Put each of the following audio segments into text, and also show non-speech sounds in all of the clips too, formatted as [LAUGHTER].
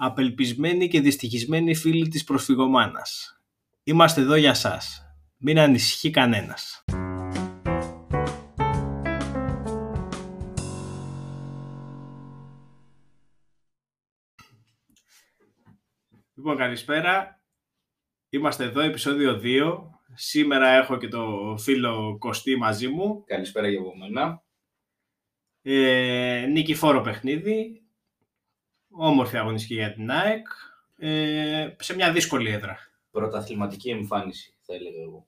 απελπισμένοι και δυστυχισμένοι φίλοι της προσφυγομάνας. Είμαστε εδώ για σας. Μην ανησυχεί κανένας. Λοιπόν, καλησπέρα. Είμαστε εδώ, επεισόδιο 2. Σήμερα έχω και το φίλο Κωστή μαζί μου. Καλησπέρα για μένα. Ε, νικηφόρο παιχνίδι. Όμορφη αγωνιστική για την ΑΕΚ. Ε, σε μια δύσκολη έδρα. Πρωταθληματική εμφάνιση, θα έλεγα εγώ.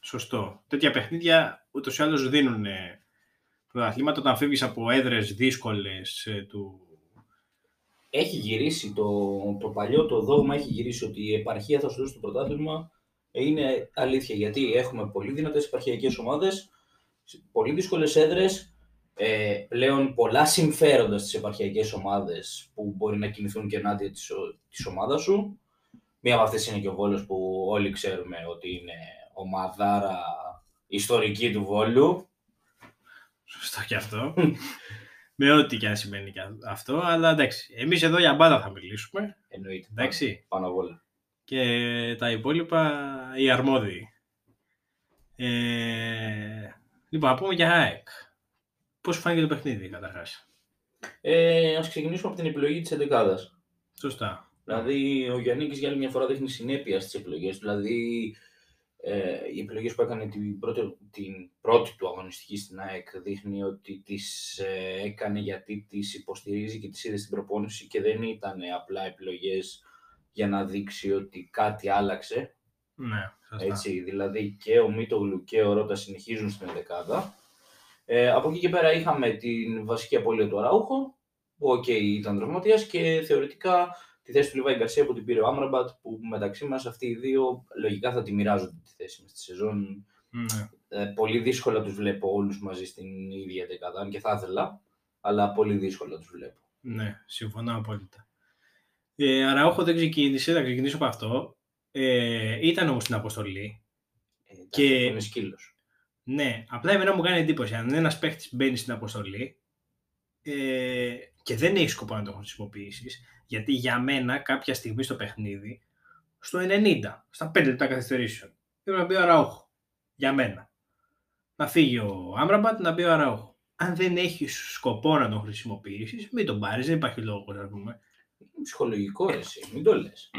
Σωστό. Τέτοια παιχνίδια ούτως ή άλλως δίνουν ε, πρωταθλήματα όταν φεύγεις από έδρες δύσκολες ε, του... Έχει γυρίσει το, το παλιό, το δόγμα έχει γυρίσει ότι η επαρχία θα σου δώσει το πρωτάθλημα. Ε, Είναι αλήθεια γιατί έχουμε πολύ δυνατές επαρχιακές ομάδες, πολύ δύσκολες έδρες, ε, πλέον πολλά συμφέροντα στις επαρχιακές ομάδες που μπορεί να κινηθούν και ενάντια της, ο- της ομάδας σου. Μία από αυτές είναι και ο Βόλος που όλοι ξέρουμε ότι είναι ομαδάρα ιστορική του Βόλου. Σωστό και αυτό. με ό,τι και αν σημαίνει και αυτό. Αλλά εντάξει, εμείς εδώ για μπάλα θα μιλήσουμε. Εννοείται. Εντάξει. Πάνω απ' όλα. Και τα υπόλοιπα οι αρμόδιοι. Ε, λοιπόν, να πούμε για ΑΕΚ. Πώς σου φάνηκε το παιχνίδι καταρχάς; Ε, ας ξεκινήσουμε από την επιλογή της 11 Σωστά. Δηλαδή, ο Γιάννη για άλλη μια φορά δείχνει συνέπεια στις επιλογές. Δηλαδή, ε, οι επιλογές που έκανε την πρώτη, την πρώτη του αγωνιστική στην ΑΕΚ δείχνει ότι τις ε, έκανε γιατί τις υποστηρίζει και τις είδε στην προπόνηση και δεν ήταν απλά επιλογές για να δείξει ότι κάτι άλλαξε. Ναι, σωστά. Έτσι, δηλαδή και ο Μήτογλου και ο Ρότα συνεχίζουν στην 11 Ε, από εκεί και πέρα είχαμε την βασική απώλεια του Αραούχο, που οκ, ήταν τραυματίας και θεωρητικά τη θέση του Λιβάι Γκαρσία που την πήρε ο Άμραμπατ, που μεταξύ μας αυτοί οι δύο λογικά θα τη μοιράζονται τη θέση μες στη σεζόν. Ναι. Ε, πολύ δύσκολα τους βλέπω όλους μαζί στην ίδια ενδεκάδα, αν και θα ήθελα, αλλά πολύ δύσκολα τους βλέπω. Ναι, συμφωνώ απόλυτα. Ε, Αραούχο δεν ξεκίνησε, θα ξεκινήσω από αυτό. Ε, ήταν όμως στην αποστολή. Ε, εντάξει, Και- αυτό Είναι σκύλος. Ναι, απλά εμένα μου κάνει εντύπωση. Αν ένας παίχτης μπαίνει στην αποστολή ε, και δεν έχει σκοπό να το χρησιμοποιήσεις, γιατί για μένα κάποια στιγμή στο παιχνίδι, στο 90, στα 5 λεπτά καθυστερήσεων, πρέπει να μπει ο Αραούχο. Για μένα. Να φύγει ο Άμραμπατ, να μπει ο Αραούχο. Αν δεν έχεις σκοπό να τον χρησιμοποιήσεις, μην τον πάρεις, δεν υπάρχει λόγος να πούμε. Είναι ψυχολογικό ρε, εσύ, μην το λες.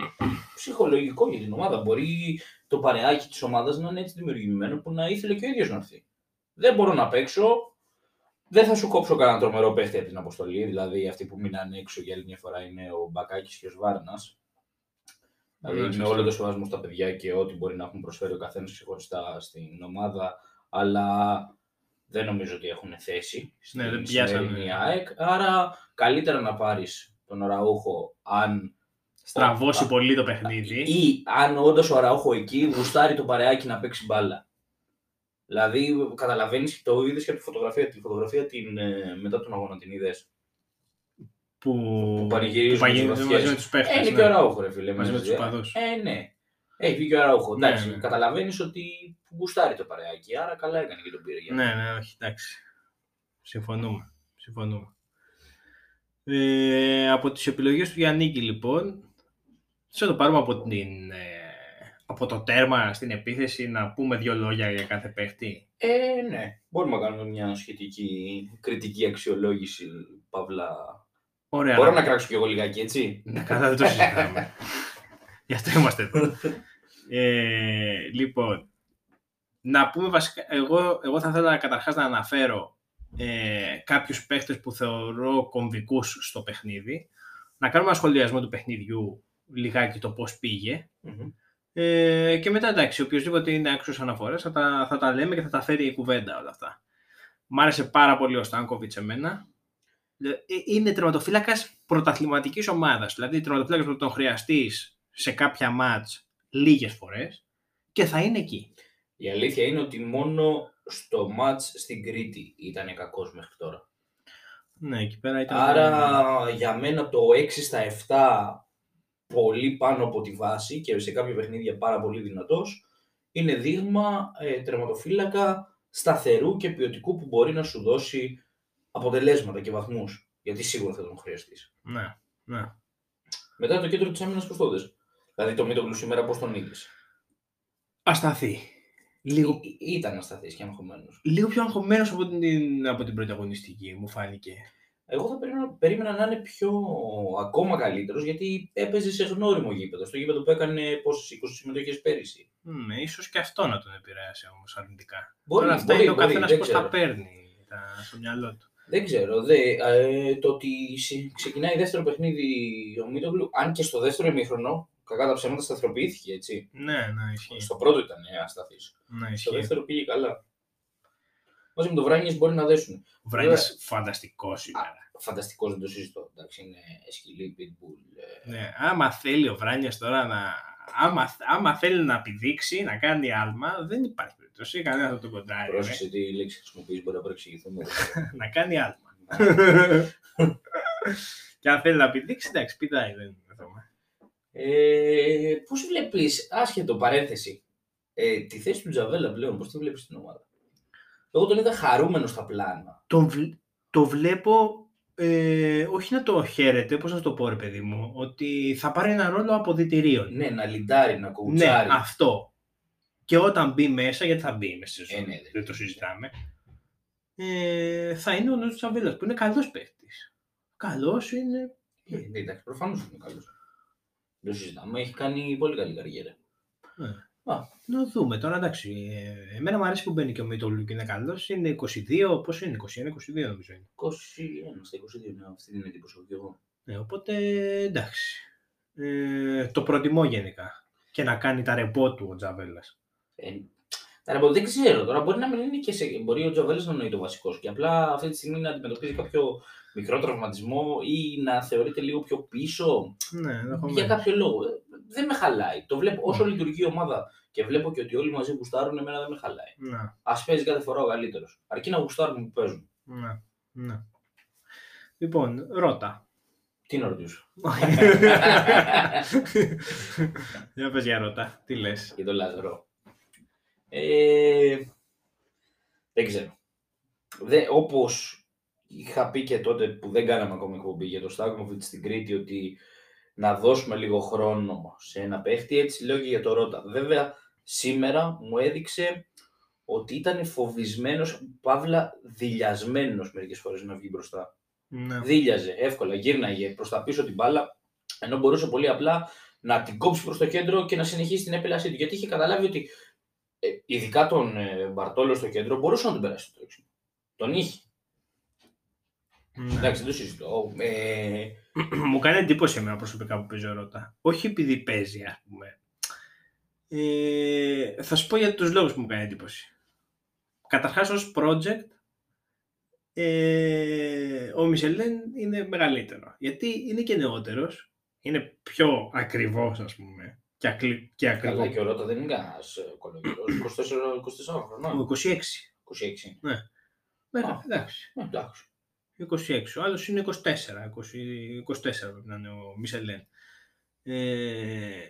ψυχολογικό για την ομάδα. Μπορεί το παρεάκι της ομάδας να είναι έτσι δημιουργημένο που να ήθελε και ο ίδιος να έρθει. Δεν μπορώ να παίξω. Δεν θα σου κόψω κανένα τρομερό παίχτη από την αποστολή. Δηλαδή, αυτοί που μείναν έξω για άλλη μια φορά είναι ο Μπακάκης και ο Σβάρνας. Ναι, Δηλαδή, με σωστά. όλο το σεβασμό στα παιδιά και ό,τι μπορεί να έχουν προσφέρει ο καθένας ξεχωριστά στην ομάδα, αλλά δεν νομίζω ότι έχουν θέση στην Ναι, δεν πιάσανε. σημερινή ΑΕΚ. Άρα, καλύτερα να πάρεις τον Αραούχο αν Στραβώσει Α, πολύ το παιχνίδι. ή αν όντως ο Αραούχο εκεί γουστάρει το παρεάκι να παίξει μπάλα. Δηλαδή, καταλαβαίνεις το είδες και από τη φωτογραφία. Τη φωτογραφία την, ε, μετά τον αγώνα την είδες; Που, που πανηγυρίζουν που παγι- τους βαθιές. μαζί με τους παίχτες. Ε, είναι ναι. και ο Αραούχο, ρε φίλε. Μαζί μες τους ε. οπαδούς. Ε, ναι. Έχει βγει και ο Αραούχο. Ναι, Εντάξει, ναι. καταλαβαίνεις ότι γουστάρει το παρεάκι. Άρα καλά έκανε και τον πήρε. για Ναι, ναι, όχι, εντάξει. Συμφωνούμε. Συμφωνούμε. Ε, από τις επιλογές του Γιάννικη, λοιπόν, θα το πάρουμε από, την, ε, από το τέρμα στην επίθεση να πούμε δύο λόγια για κάθε παίχτη. Ε, ναι. Μπορούμε να κάνουμε μια σχετική κριτική αξιολόγηση. Παύλα. Ωραία. Μπορώ να κράξω κι εγώ λιγάκι, έτσι; Ναι, καλά, δεν το συζητάμε. [LAUGHS] Γι' αυτό είμαστε εδώ. ε, λοιπόν, να πούμε βασικά, εγώ, εγώ θα ήθελα καταρχάς να αναφέρω ε, κάποιους παίχτες που θεωρώ κομβικούς στο παιχνίδι, να κάνουμε ένα σχολιασμό του παιχνιδιού, λιγάκι το πώς πήγε, Μμμ. ε, και μετά εντάξει, οποιοδήποτε είναι άξιος αναφορές θα τα, θα τα λέμε και θα τα φέρει η κουβέντα όλα αυτά. Μ' άρεσε πάρα πολύ ο Στάνκοβιτς εμένα. Ε, Είναι τερματοφύλακας πρωταθληματικής ομάδας. Δηλαδή τερματοφύλακας που τον χρειαστείς σε κάποια μάτς λίγες φορές και θα είναι εκεί. Η αλήθεια είναι ότι μόνο στο μάτς στην Κρήτη ήταν κακός μέχρι τώρα. Ναι, εκεί πέρα ήταν... Άρα για μένα το 6 στα 7 πολύ πάνω από τη βάση και σε κάποια παιχνίδια πάρα πολύ δυνατός είναι δείγμα ε, τερματοφύλακα σταθερού και ποιοτικού που μπορεί να σου δώσει αποτελέσματα και βαθμούς. Γιατί σίγουρα θα τον χρειαστείς. Ναι, ναι. Μετά το κέντρο της άμυνας πώ το δες. Δηλαδή το Μίτογλου σήμερα πώς τον είδε. Ασταθή. Λίγο, Ήταν ασταθής και αγχωμένος. λίγο πιο αγχωμένος από την, από την πρωταγωνιστική, μου φάνηκε. Εγώ θα περίμενα, περίμενα να είναι πιο ακόμα καλύτερος γιατί έπαιζε σε γνώριμο γήπεδο. Στο γήπεδο που έκανε πόσες 20 συμμετοχές πέρυσι. Ναι, ίσως και αυτό να τον επηρέασε όμως αρνητικά. Μπορεί, Τώρα αυτά μπορεί, είναι ο μπορεί, καθένας δεν πώς ξέρω. τα παίρνει τα, στο μυαλό του. Δεν ξέρω. Δε, ε, το ότι σε- ξεκινάει δεύτερο παιχνίδι ο Μίτογλου, αν και στο δεύτερο ημίχρονο, κακά τα ψέματα σταθεροποιήθηκε έτσι. Ναι, ναι, ισχύει. Στο πρώτο ήταν ε, ασταθής. Ναι, Στο ισχύει. δεύτερο πήγε καλά. Μαζί με το Βράνιε μπορεί να δέσουν. Ο Βράνης φανταστικός σήμερα. Φανταστικός, δεν το συζητώ. Εντάξει, είναι σκυλή, pitbull. ε, Ναι, άμα θέλει ο Βράνιας τώρα να. Άμα, άμα θέλει να πηδήξει, να κάνει άλμα, δεν υπάρχει περίπτωση. Κανένα θα τον κοντράρει. Πρόσεξε τι λέξη χρησιμοποιείς, μπορεί να παρεξηγηθούμε. ε. [LAUGHS] να κάνει άλμα. [LAUGHS] και αν θέλει να πηδήξει, εντάξει, πηδάει, δεν είναι θέμα. ε, Πώς βλέπεις, άσχετο παρένθεση, ε, τη θέση του Τζαβέλα πλέον, πώς τη βλέπεις στην ομάδα; Εγώ τον είδα χαρούμενο στα πλάνα. Το, βλ- το βλέπω, ε, όχι να το χαίρεται, πώς να το πω ρε παιδί μου, ότι θα πάρει ένα ρόλο αποδητηρίων. Ναι, να λιντάρει, να Ναι, κουουουτσάρει. αυτό. Και όταν μπει μέσα, γιατί θα μπει μέσα, Ε, ναι, δεν- δεν το συζητάμε, ε, θα είναι ο Νότος Τσαβέλας, που είναι καλός παίχτης. Καλός είναι... Ε, ναι, εντάξει, προφανώς είναι καλός. Δεν το συζητάμε, έχει κάνει πολύ καλή καριέρα. Να δούμε τώρα, εντάξει. Ε, εμένα μου αρέσει που μπαίνει και ο Μίτολου και είναι καλός. Είναι 22, πόσο είναι, 21-22 νομίζω είναι. 21 στα 22, ναι, αυτή την εντύπωση έχω και εγώ. Ε, οπότε εντάξει. Ε, το προτιμώ γενικά. Και να κάνει τα ρεπό του ο Τζαβέλας. Ε, τα ρεπό, δεν ξέρω τώρα, μπορεί να μην είναι και σε. Μπορεί ο Τζαβέλη να είναι το βασικός και απλά αυτή τη στιγμή να αντιμετωπίζει κάποιο μικρό τραυματισμό ή να θεωρείται λίγο πιο πίσω Ναι, για ενδεχομένως. κάποιο λόγο. Ε, Δεν με χαλάει. Το βλέπω όσο Ναι. λειτουργεί η ομάδα και βλέπω και ότι όλοι μαζί γουστάρουν, εμένα δεν με χαλάει. Ναι, Α παίζει κάθε φορά ο καλύτερος. Αρκεί να γουστάρουν που παίζουν. ναι, ναι. Λοιπόν, ρώτα. Τι να ρωτήσω; [LAUGHS] Για πες για ρώτα, τι λες. για τον Λάζαρο. Ε, δεν ξέρω. Δε, όπως είχα πει και τότε που δεν κάναμε ακόμα εκπομπή για το Στάκμοβιτ στην Κρήτη ότι να δώσουμε λίγο χρόνο σε ένα παίχτη, έτσι λέω και για το Ρότα. Βέβαια, σήμερα μου έδειξε ότι ήταν φοβισμένος, παύλα δηλιασμένος μερικές φορές να βγει μπροστά. Ναι. Δίλιαζε εύκολα, γύρναγε προς τα πίσω την μπάλα, ενώ μπορούσε πολύ απλά να την κόψει προς το κέντρο και να συνεχίσει την επέλασή του. Γιατί είχε καταλάβει ότι ε, ειδικά τον ε, Μπαρτόλο στο κέντρο μπορούσε να τον περάσει το τρέξιμο. Τον είχε. Ναι. Εντάξει, δεν το συζητώ. Ε, [CLEARS THROAT] Μου κάνει εντύπωση εμένα προσωπικά που παίζει ο ρώτα. Όχι επειδή παίζει, ας πούμε. Ε, θα σου πω για τους λόγους που μου κάνει εντύπωση. Καταρχάς ως project ε, ο Μισελέν είναι μεγαλύτερο. Γιατί είναι και νεότερος, είναι πιο ακριβώς ας πούμε και, ακλι, και ακριβό. καλά και ο Ρώτα δεν είναι κανένας ε, κολόγερος. 24, 24 χρονών. Ο 26. 26. Βέβαια, Α. εντάξει. Ε, εντάξει. 26. Ο άλλος είναι 24. 20, 24 πρέπει να είναι ο Μισελέν. Ε,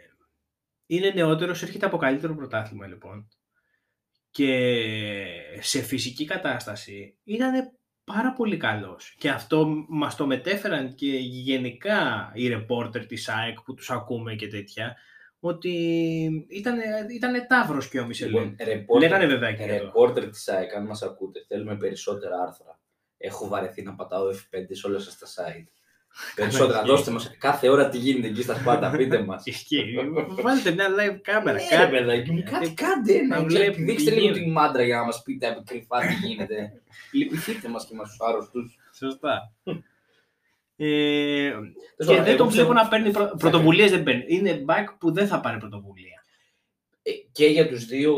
είναι νεότερος, έρχεται από καλύτερο πρωτάθλημα λοιπόν. Και σε φυσική κατάσταση ήταν πάρα πολύ καλός. Και αυτό μας το μετέφεραν και γενικά οι ρεπόρτερ της ΑΕΚ που τους ακούμε και τέτοια, ότι ήταν, ήταν ταύρος και ο Μισελέν. Λοιπόν, ρεπόρτερ, Λέγανε βέβαια και εδώ. ρεπόρτερ της ΑΕΚ, αν μας ακούτε, θέλουμε περισσότερα άρθρα. Έχω βαρεθεί να πατάω F5 σε όλα σας τα site. [LAUGHS] Περισσότερα, ισχύει. δώστε μας κάθε ώρα τι γίνεται εκεί στα σπάτα, πείτε μας. Ισχύει. Βάλτε μια live κάμερα. Ναι, κάτι. ρε παιδάκι μου, κάτι κάντε. να Να βλέπει Δείξτε τι λίγο γίνεται. την μάντρα για να μας πείτε κρυφά τι γίνεται. Λυπηθείτε μας και μας τους άρρωστους. Σωστά. Ε, και Τώρα, δεν εγώ τον πιστεύω- βλέπω να παίρνει πρω... πρωτοβουλίες. Δεν παίρνει. Είναι back που δεν θα πάρει πρωτοβουλία. Ε, Και για τους δύο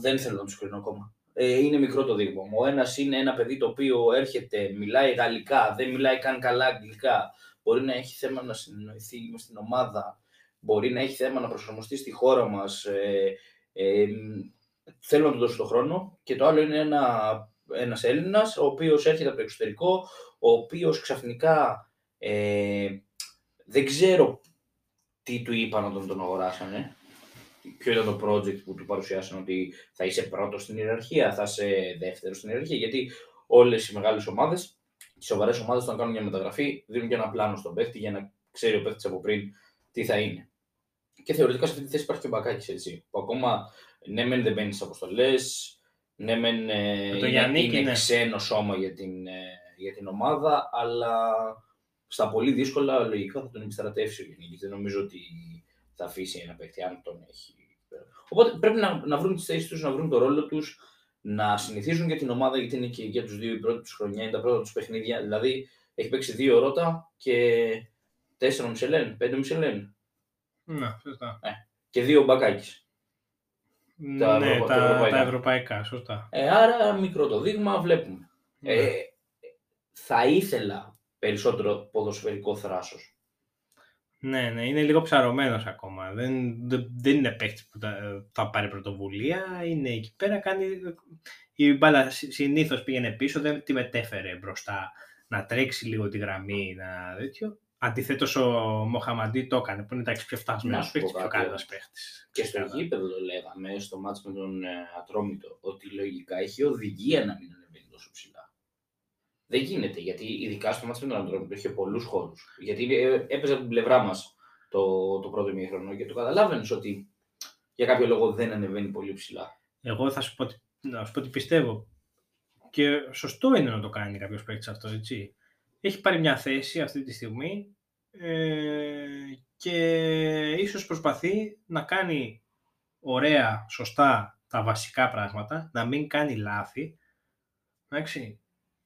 δεν θέλω να τους κρίνω ακόμα. Ε, είναι μικρό το δείγμα μου. Ο ένας είναι ένα παιδί το οποίο έρχεται, μιλάει γαλλικά, δεν μιλάει καν καλά αγγλικά. Μπορεί να έχει θέμα να συνεννοηθεί με στην ομάδα. Μπορεί να έχει θέμα να προσαρμοστεί στη χώρα μας. Ε, ε, θέλω να του δώσω το χρόνο. Και το άλλο είναι ένα, ένας Έλληνας, ο οποίος έρχεται από το εξωτερικό, ο οποίος ξαφνικά ε, δεν ξέρω τι του είπαν όταν τον αγοράσανε. Ποιο ήταν το project που του παρουσιάσαν ότι θα είσαι πρώτος στην ιεραρχία, θα είσαι δεύτερος στην ιεραρχία. Γιατί όλες οι μεγάλες ομάδες, οι σοβαρές ομάδες, όταν κάνουν μια μεταγραφή, δίνουν και ένα πλάνο στον παίχτη για να ξέρει ο παίκτης από πριν τι θα είναι. Και θεωρητικά σε αυτή τη θέση υπάρχει και ο Μπακάκης έτσι. Που ακόμα ναι, μεν δεν μπαίνεις στι αποστολές, ναι, μεν ε, Με το είναι, Γιαννίκη, είναι ναι. ξένο σώμα για την, ε, για την ομάδα, αλλά στα πολύ δύσκολα λογικά θα τον επιστρατεύσει ο Γιαννίκη. Δεν νομίζω ότι θα αφήσει ένα παίκτη αν τον έχει. Οπότε πρέπει να, να βρουν τις θέσεις τους, να βρουν το ρόλο τους, να συνηθίζουν για την ομάδα, γιατί είναι και για τους δύο η πρώτη τους χρονιά, είναι τα πρώτα τους παιχνίδια. Δηλαδή έχει παίξει δύο ρότα και τέσσερα Μισελέν, πέντε Μισελέν Ναι, σωστά. και δύο μπακάκι. Τα ναι, ευρωπα- τα τα, ευρωπαϊκά. τα ευρωπαϊκά, σωστά. Ε, άρα μικρό το δείγμα, βλέπουμε. Ναι. Ε, θα ήθελα περισσότερο ποδοσφαιρικό θράσος. Ναι, ναι, είναι λίγο ψαρωμένος ακόμα. Δεν, δεν, δεν είναι παίκτης που θα, θα πάρει πρωτοβουλία. Είναι εκεί πέρα, κάνει. Η μπάλα συνήθως πήγαινε πίσω, δεν τη μετέφερε μπροστά να τρέξει λίγο τη γραμμή, να τέτοιο. Αντιθέτως, ο Μοχαμαντή το έκανε, που είναι τα πιο φτασμένος Να σου πω παίκτη, πιο κάτι καλός όμως. παίκτη. Και στο γήπεδο το λέγαμε, στο μάτς με τον ε, Ατρόμητο, ότι λογικά έχει οδηγία να μην ανεβαίνει τόσο ψηλά. Δεν γίνεται, γιατί ειδικά στο μάτς με τον Ατρόμητο είχε πολλούς χώρους. Γιατί ε, έπαιζε από την πλευρά μας το, το πρώτο ημίχρονο και το καταλάβαινες ότι για κάποιο λόγο δεν ανεβαίνει πολύ ψηλά. Εγώ θα σου πω, ότι- να σου πω ότι πιστεύω. Και σωστό είναι να το κάνει κάποιος παίκτης αυτό, έτσι. Έχει πάρει μια θέση αυτή τη στιγμή ε, και ίσως προσπαθεί να κάνει ωραία, σωστά τα βασικά πράγματα, να μην κάνει λάθη, εντάξει,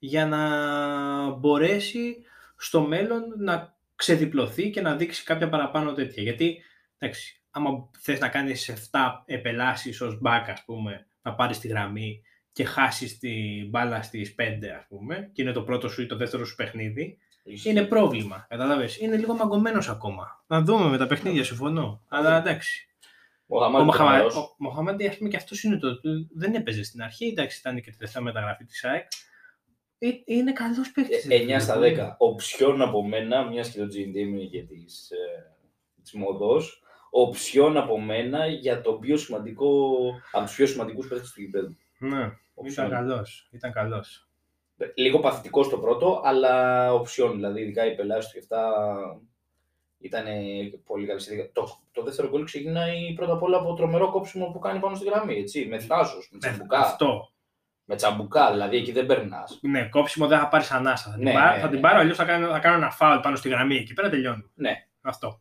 για να μπορέσει στο μέλλον να ξεδιπλωθεί και να δείξει κάποια παραπάνω τέτοια. Γιατί, εντάξει, άμα θες να κάνεις 7 επελάσεις ως μπακ, ας πούμε, να πάρεις τη γραμμή και χάσεις την μπάλα στις 5, ας πούμε, και είναι το πρώτο σου ή το δεύτερο σου παιχνίδι, είναι πρόβλημα. Κατάλαβες. Είναι λίγο μαγκωμένος ακόμα. Να δούμε με τα παιχνίδια, συμφωνώ. Αλλά εντάξει. Ο Ο, Χαμάντι Μοχαμα... τρομερός. ο Μοχαμάντι, ας πούμε, και αυτός είναι το. Δεν έπαιζε στην αρχή. Εντάξει, ήταν και τελευταία μεταγραφή της ΑΕΚ. Ε, Είναι καλός παίκτης. Ε, 9 στα 10. Οψιόν από μένα, μιας και το GND είναι και τη της μοδός, οψιόν από μένα για το πιο σημαντικό, από τους πιο σημαντικούς παίκτες του γηπέδου. Ναι, Οψιόν. ήταν καλός. Ήταν καλός. Λίγο παθητικό στο πρώτο, αλλά οψιόν. Δηλαδή, ειδικά η πελάση του και αυτά ήταν πολύ καλή. Το, το δεύτερο γκολ ξεκινάει πρώτα απ' όλα από τρομερό κόψιμο που κάνει πάνω στη γραμμή. Έτσι, με θράσος, με τσαμπουκά. Ε, Αυτό. Με τσαμπουκά, δηλαδή εκεί δεν περνάς. Ναι, κόψιμο δεν θα πάρεις ανάσα. Θα την, Ναι, πάρω, ναι, θα την ναι. πάρω αλλιώς θα κάνω, θα κάνω ένα φάουλ πάνω στη γραμμή. Εκεί πέρα τελειώνει. Ναι. Αυτό.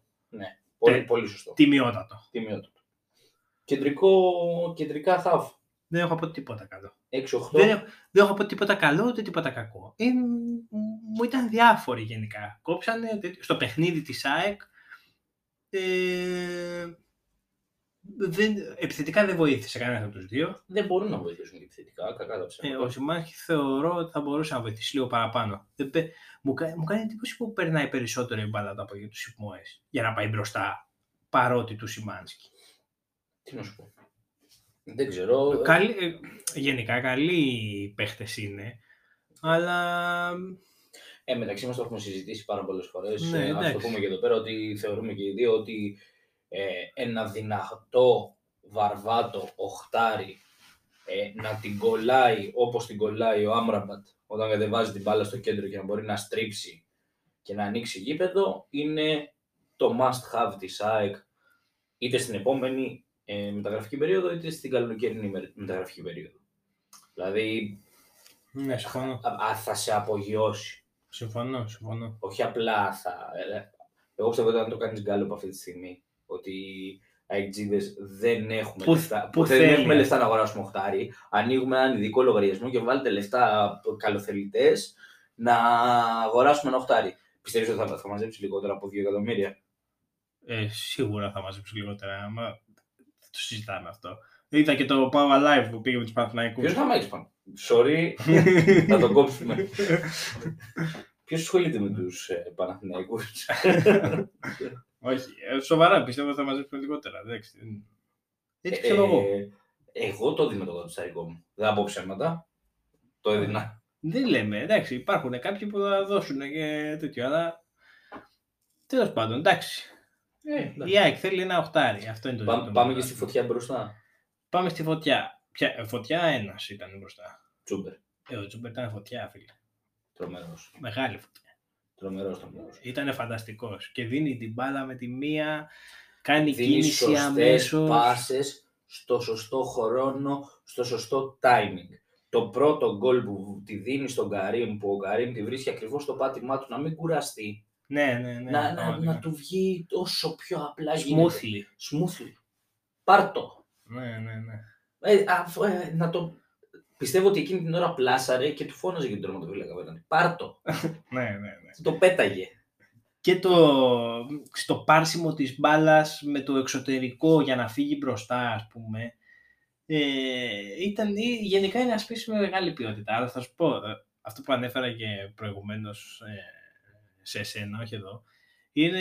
Πολύ, Ε, πολύ σωστό. Τιμιότατο. Τιμιότατο. Κεντρικό, κεντρικά θαύ. Δεν έχω πω τίποτα καλό. 6-8. Δεν, έχω- δεν έχω πω τίποτα καλό ούτε τίποτα κακό. Ε, μ, μου ήταν διάφοροι γενικά. Κόψανε τέτοιο- στο παιχνίδι της ΑΕΚ. Ε, δεν, επιθετικά δεν βοήθησε κανένας από τους δύο. Δεν μπορούν να βοηθήσουν και επιθετικά, κακά τα Ε, ψέματα. ο Σιμάνσκι θεωρώ ότι θα μπορούσε να βοηθήσει λίγο παραπάνω. Δεν, πε- μου, κα- μου κάνει εντύπωση που περνάει περισσότερο η μπάλα από για τους Ιμωές για να πάει μπροστά παρότι του Σιμάνσκι. Τι να σου πω. Δεν ξέρω. Καλή, ε, γενικά καλοί παίχτες είναι, αλλά Ε, μεταξύ μας το έχουμε συζητήσει πάρα πολλές φορές. Ναι, Ε, ας το εντάξει. πούμε και εδώ πέρα ότι θεωρούμε και οι δύο ότι ε, ένα δυνατό βαρβάτο οχτάρι ε, να την κολλάει όπως την κολλάει ο Άμραμπατ όταν κατεβάζει την μπάλα στο κέντρο και να μπορεί να στρίψει και να ανοίξει γήπεδο είναι το must have της ΑΕΚ είτε στην επόμενη ε, μεταγραφική περίοδο είτε στην καλοκαιρινή με- μεταγραφική περίοδο. Δηλαδή ναι, συμφωνώ. α, α, θα σε απογειώσει. Συμφωνώ, συμφωνώ. Όχι απλά θα. ε, Εγώ πιστεύω ότι αν το κάνεις γκάλωπ αυτή τη στιγμή, ότι οι αεκτζίδε δεν έχουμε Που- λεφτά. που δεν θέλει. έχουμε λεφτά να αγοράσουμε οχτάρι. Ανοίγουμε έναν ειδικό λογαριασμό και βάλετε λεφτά καλοθελητές να αγοράσουμε ένα οχτάρι. Πιστεύεις ότι θα, θα μαζέψει λιγότερα από 2 εκατομμύρια; Ε, σίγουρα θα μαζέψει λιγότερα, μα δεν το συζητάμε αυτό. Είδα και το Power Live που πήγε με τους Παναθηναϊκούς. Ποιος θα έχει πάνω; Sorry, [LAUGHS] θα το κόψουμε. Ποιος ασχολείται με τους ε, Παναθηναϊκούς; [LAUGHS] Όχι, ε, σοβαρά πιστεύω ότι θα μαζέψουν λιγότερα. Εντάξει, δεν- Έτσι ξέρω εγώ. Ε, εγώ το δίνω το κατοστάρικο μου. Δεν θα πω ψέματα. Το έδινα. Δεν λέμε, εντάξει, υπάρχουν κάποιοι που θα δώσουν και τέτοιο, αλλά τέλος πάντων, εντάξει. Ε, Η ΑΕΚ θέλει ένα οχτάρι, αυτό είναι το Πάμε, ζήτημα. πάμε και στη φωτιά μπροστά. Πάμε στη φωτιά. Ποια, ε, φωτιά ένας ήταν μπροστά. Τσούμπερ. Ε, ο Τζούμπερ ήταν φωτιά, φίλε. Τρομερός. Μεγάλη φωτιά. Τρομερός, τρομερός. Ήταν φανταστικός. Και δίνει την μπάλα με τη μία, κάνει Δίνει κίνηση σωστές αμέσως. πάσες στο σωστό χρόνο, στο σωστό timing. Το πρώτο γκολ που τη δίνει στον Καρύμ, που ο Καρύμ τη βρίσκει ακριβώς στο πάτημά του, να μην κουραστεί, Ναι, ναι, ναι. να, να, πραγματικά. να του βγει όσο πιο απλά γίνεται. Smoothly. Smoothly. Πάρτο. Ναι, ναι, ναι. Ε, αφού, ε, να το... Πιστεύω ότι εκείνη την ώρα πλάσαρε και του φώναζε για τον τερματοφύλακα απέναντι. Πάρτο. [LAUGHS] ναι, ναι, ναι. το πέταγε. Και το, στο πάρσιμο της μπάλας με το εξωτερικό για να φύγει μπροστά, ας πούμε, ε, ήταν, ή- γενικά είναι ένας με μεγάλη ποιότητα. Αλλά θα σου πω, ε, αυτό που ανέφερα και προηγουμένως ε, σε εσένα, όχι εδώ, είναι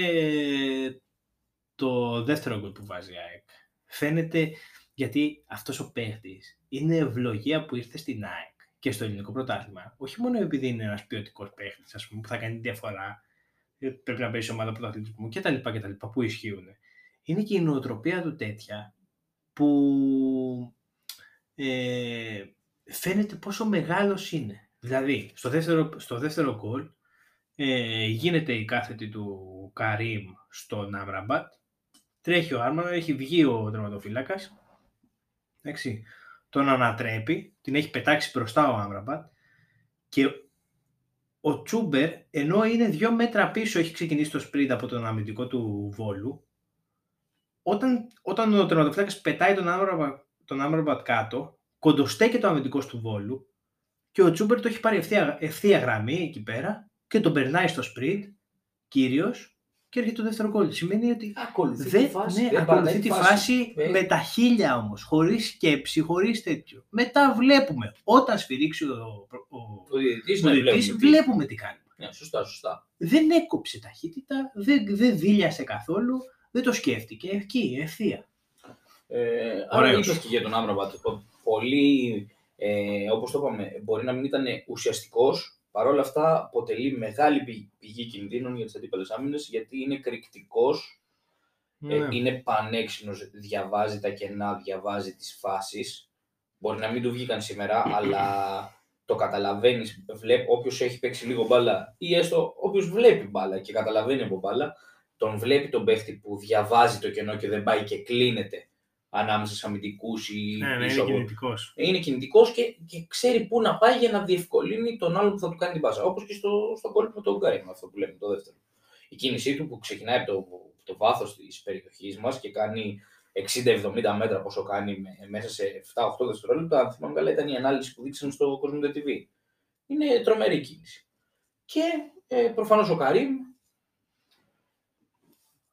το δεύτερο γκολ που βάζει η ΑΕΚ. Φαίνεται, γιατί αυτός ο παίχτης είναι ευλογία που ήρθε στην ΑΕΚ και στο ελληνικό πρωτάθλημα. Όχι μόνο επειδή είναι ένας ποιοτικός παίχτης, ας πούμε, που θα κάνει τη διαφορά, ε, πρέπει να παίζει σε ομάδα πρωταθλητισμού και τα λοιπά και τα λοιπά που ισχύουν. Είναι και η νοοτροπία του τέτοια που ε, φαίνεται πόσο μεγάλος είναι. Δηλαδή, στο δεύτερο, στο δεύτερο γκολ ε, γίνεται η κάθετη του Καρίμ στον Άμραμπατ. Τρέχει ο Άρμαν, έχει βγει ο τερματοφύλακας. Εντάξει. Τον ανατρέπει, την έχει πετάξει μπροστά ο Άμραμπατ και ο Τσούμπερ, ενώ είναι δύο μέτρα πίσω, έχει ξεκινήσει το sprint από τον αμυντικό του Βόλου, όταν, όταν ο τερματοφύλακας πετάει τον Άμραμπατ, τον Άμραμπατ κάτω, κοντοστέκεται ο αμυντικός του Βόλου και ο Τσούμπερ το έχει πάρει ευθεία, ευθεία γραμμή εκεί πέρα και τον περνάει στο sprint, κύριος, και έρχεται το δεύτερος γκολ. Σημαίνει ότι Ακολουθεί δεν, τη φάση. ναι, δεν ακολουθεί παρατάει τη φάση Ε, με τα χίλια όμως, χωρίς σκέψη, χωρίς τέτοιο. Μετά βλέπουμε, όταν σφυρίξει ο, ο, Ο διαιτητής ο ναι, διαιτητής, βλέπουμε. βλέπουμε τι κάνει. Ναι, σωστά, σωστά. Δεν έκοψε ταχύτητα, δεν, δεν δίλιασε καθόλου, δεν το σκέφτηκε, εκεί, ευθεία. Ε, άρα Ωραίος. είπες και για τον Άμραμπατ. πο- Πολύ, ε, όπως το είπαμε, μπορεί να μην ήταν ουσιαστικός, παρόλα αυτά αποτελεί μεγάλη πη- πηγή κινδύνων για τις αντίπαλες άμυνες, γιατί είναι κρυκτικός, Ναι. ε, είναι πανέξυπνος, διαβάζει τα κενά, διαβάζει τις φάσεις. Μπορεί να μην του βγήκαν σήμερα, αλλά το καταλαβαίνεις, βλέπει, όποιος έχει παίξει λίγο μπάλα ή έστω όποιος βλέπει μπάλα και καταλαβαίνει από μπάλα, τον βλέπει τον παίχτη που διαβάζει το κενό και δεν πάει και κλείνεται ανάμεσα σε αμυντικούς ή ναι, ναι, πίσω είναι από κινητικός. είναι κινητικός και, και ξέρει πού να πάει για να διευκολύνει τον άλλον που θα του κάνει την πάσα. Όπως και στο, στο κόλπο με τον Γκάρι, αυτό που λέμε το δεύτερο. Η κίνησή του που ξεκινάει από το, το βάθος της περιοχής μας και κάνει 60-70 μέτρα πόσο κάνει με- μέσα σε 7-8 δευτερόλεπτα. Αν θυμάμαι καλά, ήταν η ανάλυση που δείξαν στο Cosmo TV. Είναι τρομερή κίνηση. Και ε, προφανώς ο Καρύμ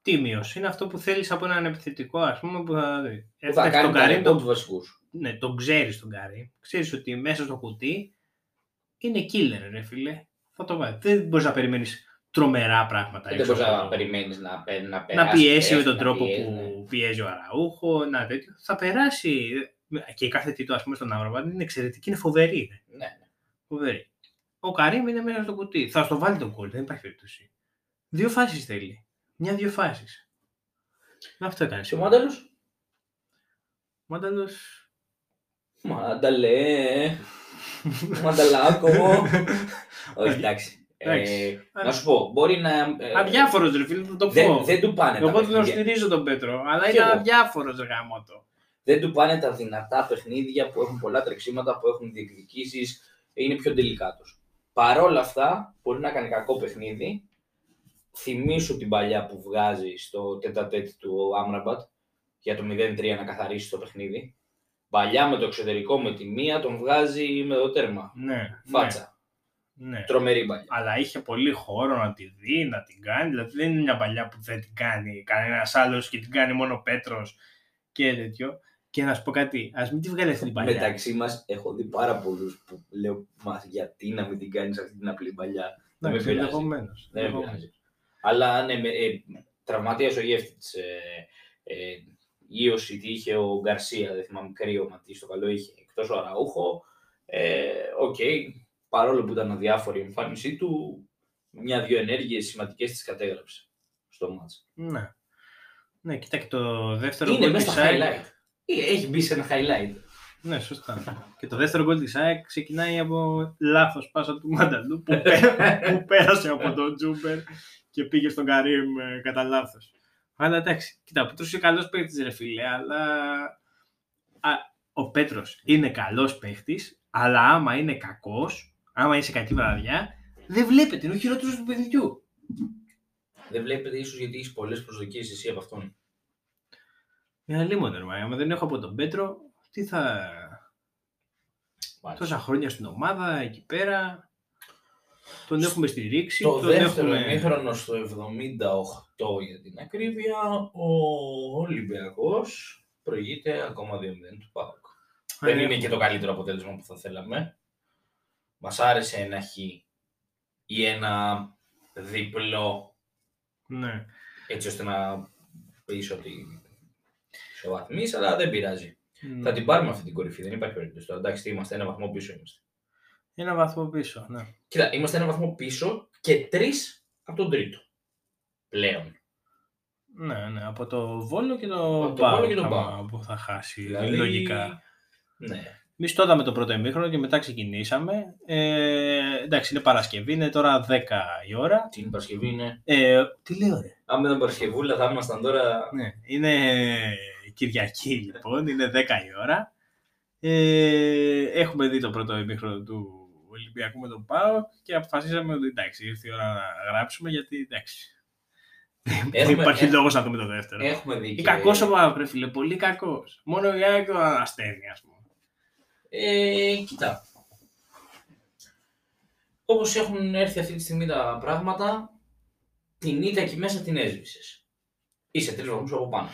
Τίμιος. Είναι αυτό που θέλεις από έναν επιθετικό, ας πούμε, που θα δει. που θα Εντάξει, κάνει τον τον Καρύμ τον τον, τους βασικούς. ναι, τον ξέρεις τον Καρύμ. Ξέρεις ότι μέσα στο κουτί είναι killer, ρε φίλε. Θα το βάλεις. Δεν μπορείς να περιμένεις τρομερά πράγματα. Δεν έξω μπορείς από να το- περιμένεις να, πε- να να περάσει. πιέσει με πέφτει, τον να τρόπο πιέζει, που ναι. πιέζει ο Αραούχο, να τέτοιο. Θα περάσει. Και η κάθε τι του, ας πούμε, στον Άμραμπατ είναι εξαιρετική, είναι φοβερή. ρε. Ναι, ναι. Φοβερή. Ο Καρύμ είναι μέσα στο κουτί. Θα στο βάλει τον κόλ, δεν υπάρχει περίπτωση. Δύο φάσεις θέλει. Μια-δύο φάσεις. Αυτό έκανες. Και ο Μάνταλος; Μάνταλος... Μάνταλε. [LAUGHS] Μανταλάκο. Όχι, εντάξει. Εντάξει. Ε, να σου πω, μπορεί να. ε, Αδιάφορος ρε φίλε, θα το πω. δεν, δεν του πάνε τα Εγώ τον παιχνίδια. στηρίζω τον Πέτρο, αλλά Κι είναι εγώ. αδιάφορος ρε γαμότο. Δεν του πάνε τα δυνατά παιχνίδια που έχουν πολλά τρεξίματα, που έχουν διεκδικήσεις, είναι πιο τελικάτο. Παρόλα αυτά, μπορεί να κάνει κακό παιχνίδι. Θυμήσου την παλιά που βγάζεις στο τέτα-τέτ του Άμραμπατ για το 0-3 να καθαρίσεις το παιχνίδι. Παλιά με το εξωτερικό με τη μία τον βγάζει με το τέρμα. Ναι, Φάτσα. Ναι, ναι. Τρομερή παλιά. Αλλά είχε πολύ χώρο να τη δει, να την κάνει. Δηλαδή δεν είναι μια παλιά που δεν την κάνει κανένας άλλος και την κάνει μόνο ο Πέτρος και τέτοιο. Και να σου πω κάτι, ας μην τη βγάλεις αυτή την μπαλιά. Μεταξύ μας έχω δει πάρα πολλούς που λέω Μα γιατί να μην την κάνεις αυτή την απλή μπαλιά; Δεν με Εντάξει, πειράζει. ενδεχομένως, Δεν με ενδεχομένως. πειράζει. Αλλά ναι, με, ε, τραυματίας ο Γιέβτιτς. Ε, ε, ίωση τι είχε ο Γκαρσία, δεν θυμάμαι κρύωμα τι στο καλό είχε. Εκτός ο Αραούχο. Ε, Οκ, παρόλο που ήταν αδιάφορη η εμφάνισή του, μια-δυο ενέργειες σημαντικές τις κατέγραψε στο μάτς. Ναι. Ναι, κοίτα και το δεύτερο Είναι γκολ μέσα της στα ΑΕΚ. highlight. Ε, Έχει μπει σε ένα highlight. Ναι, σωστά. και το δεύτερο γκολ της ΑΕΚ ξεκινάει από λάθος πάσα του Μανταλού που, πέ- [LAUGHS] που πέρασε από τον Τζούμπερ και πήγε στον Καρύμ ε, κατά λάθος. Αλλά εντάξει, κοίτα, ο Πέτρος είναι καλός παίχτης ρε φίλε, αλλά α, ο Πέτρος είναι καλός παίχτης, αλλά άμα είναι κακός, άμα είσαι κακή βραδιά, δεν βλέπετε, είναι ο χειρότερος του παιδιού. Δεν βλέπετε ίσως γιατί έχεις πολλές προσδοκίες εσύ από αυτόν. Είναι αλίμονο, ρε, μα, άμα δεν έχω από τον Πέτρο, τι θα... Τόσα χρόνια στην ομάδα, εκεί πέρα, τον έχουμε στηρίξει, Το τον δεύτερο έχουμε... ημίχρονο στο 78 για την ακρίβεια, ο Ολυμπιακός προηγείται ακόμα 2-0 του ΠΑΟΚ. Δεν είναι και το καλύτερο αποτέλεσμα που θα θέλαμε. Μας άρεσε ένα χ ή ένα διπλό Ναι. έτσι ώστε να πεις ότι ισοβαθμείς, αλλά δεν πειράζει. Ναι. Θα την πάρουμε αυτή την κορυφή, δεν υπάρχει περίπτωση. Τώρα εντάξει, τι είμαστε, ένα βαθμό πίσω είμαστε. Ένα βαθμό πίσω, ναι. Κοίτα, είμαστε ένα βαθμό πίσω και τρεις από τον τρίτο. Πλέον. Ναι, ναι, από το Βόλο και το Από το Βόλο και τον άμα- ΠΑΟΚ. που θα χάσει, Δηλαδή, λογικά. Ναι. Εμείς το είδαμε το πρώτο ημίχρονο και μετά ξεκινήσαμε. Ε, εντάξει, είναι Παρασκευή, είναι τώρα 10 η ώρα. Την Παρασκευή είναι; Ε, τι λέω, ρε; Αν δεν ήταν Παρασκευούλα, θα ήμασταν τώρα. Ναι, είναι Κυριακή λοιπόν, είναι 10 η ώρα. Ε, έχουμε δει το πρώτο ημίχρονο του Ολυμπιακού με τον ΠΑΟ και αποφασίσαμε ότι εντάξει, ήρθε η ώρα να γράψουμε γιατί εντάξει. Δεν Έχουμε- υπάρχει ε- λόγος να δούμε το δεύτερο. Έχουμε δει. Είναι και- κακός ο ΠΑΟ, ρε φίλε, πολύ κακός. Μόνο η ΑΕΚ τον ανασταίνει, ας πούμε. Ε, κοίτα. Όπως έχουν έρθει αυτή τη στιγμή τα πράγματα, την ήττα εκεί μέσα την έσβησε. Είσαι τρεις βαθμούς από πάνω.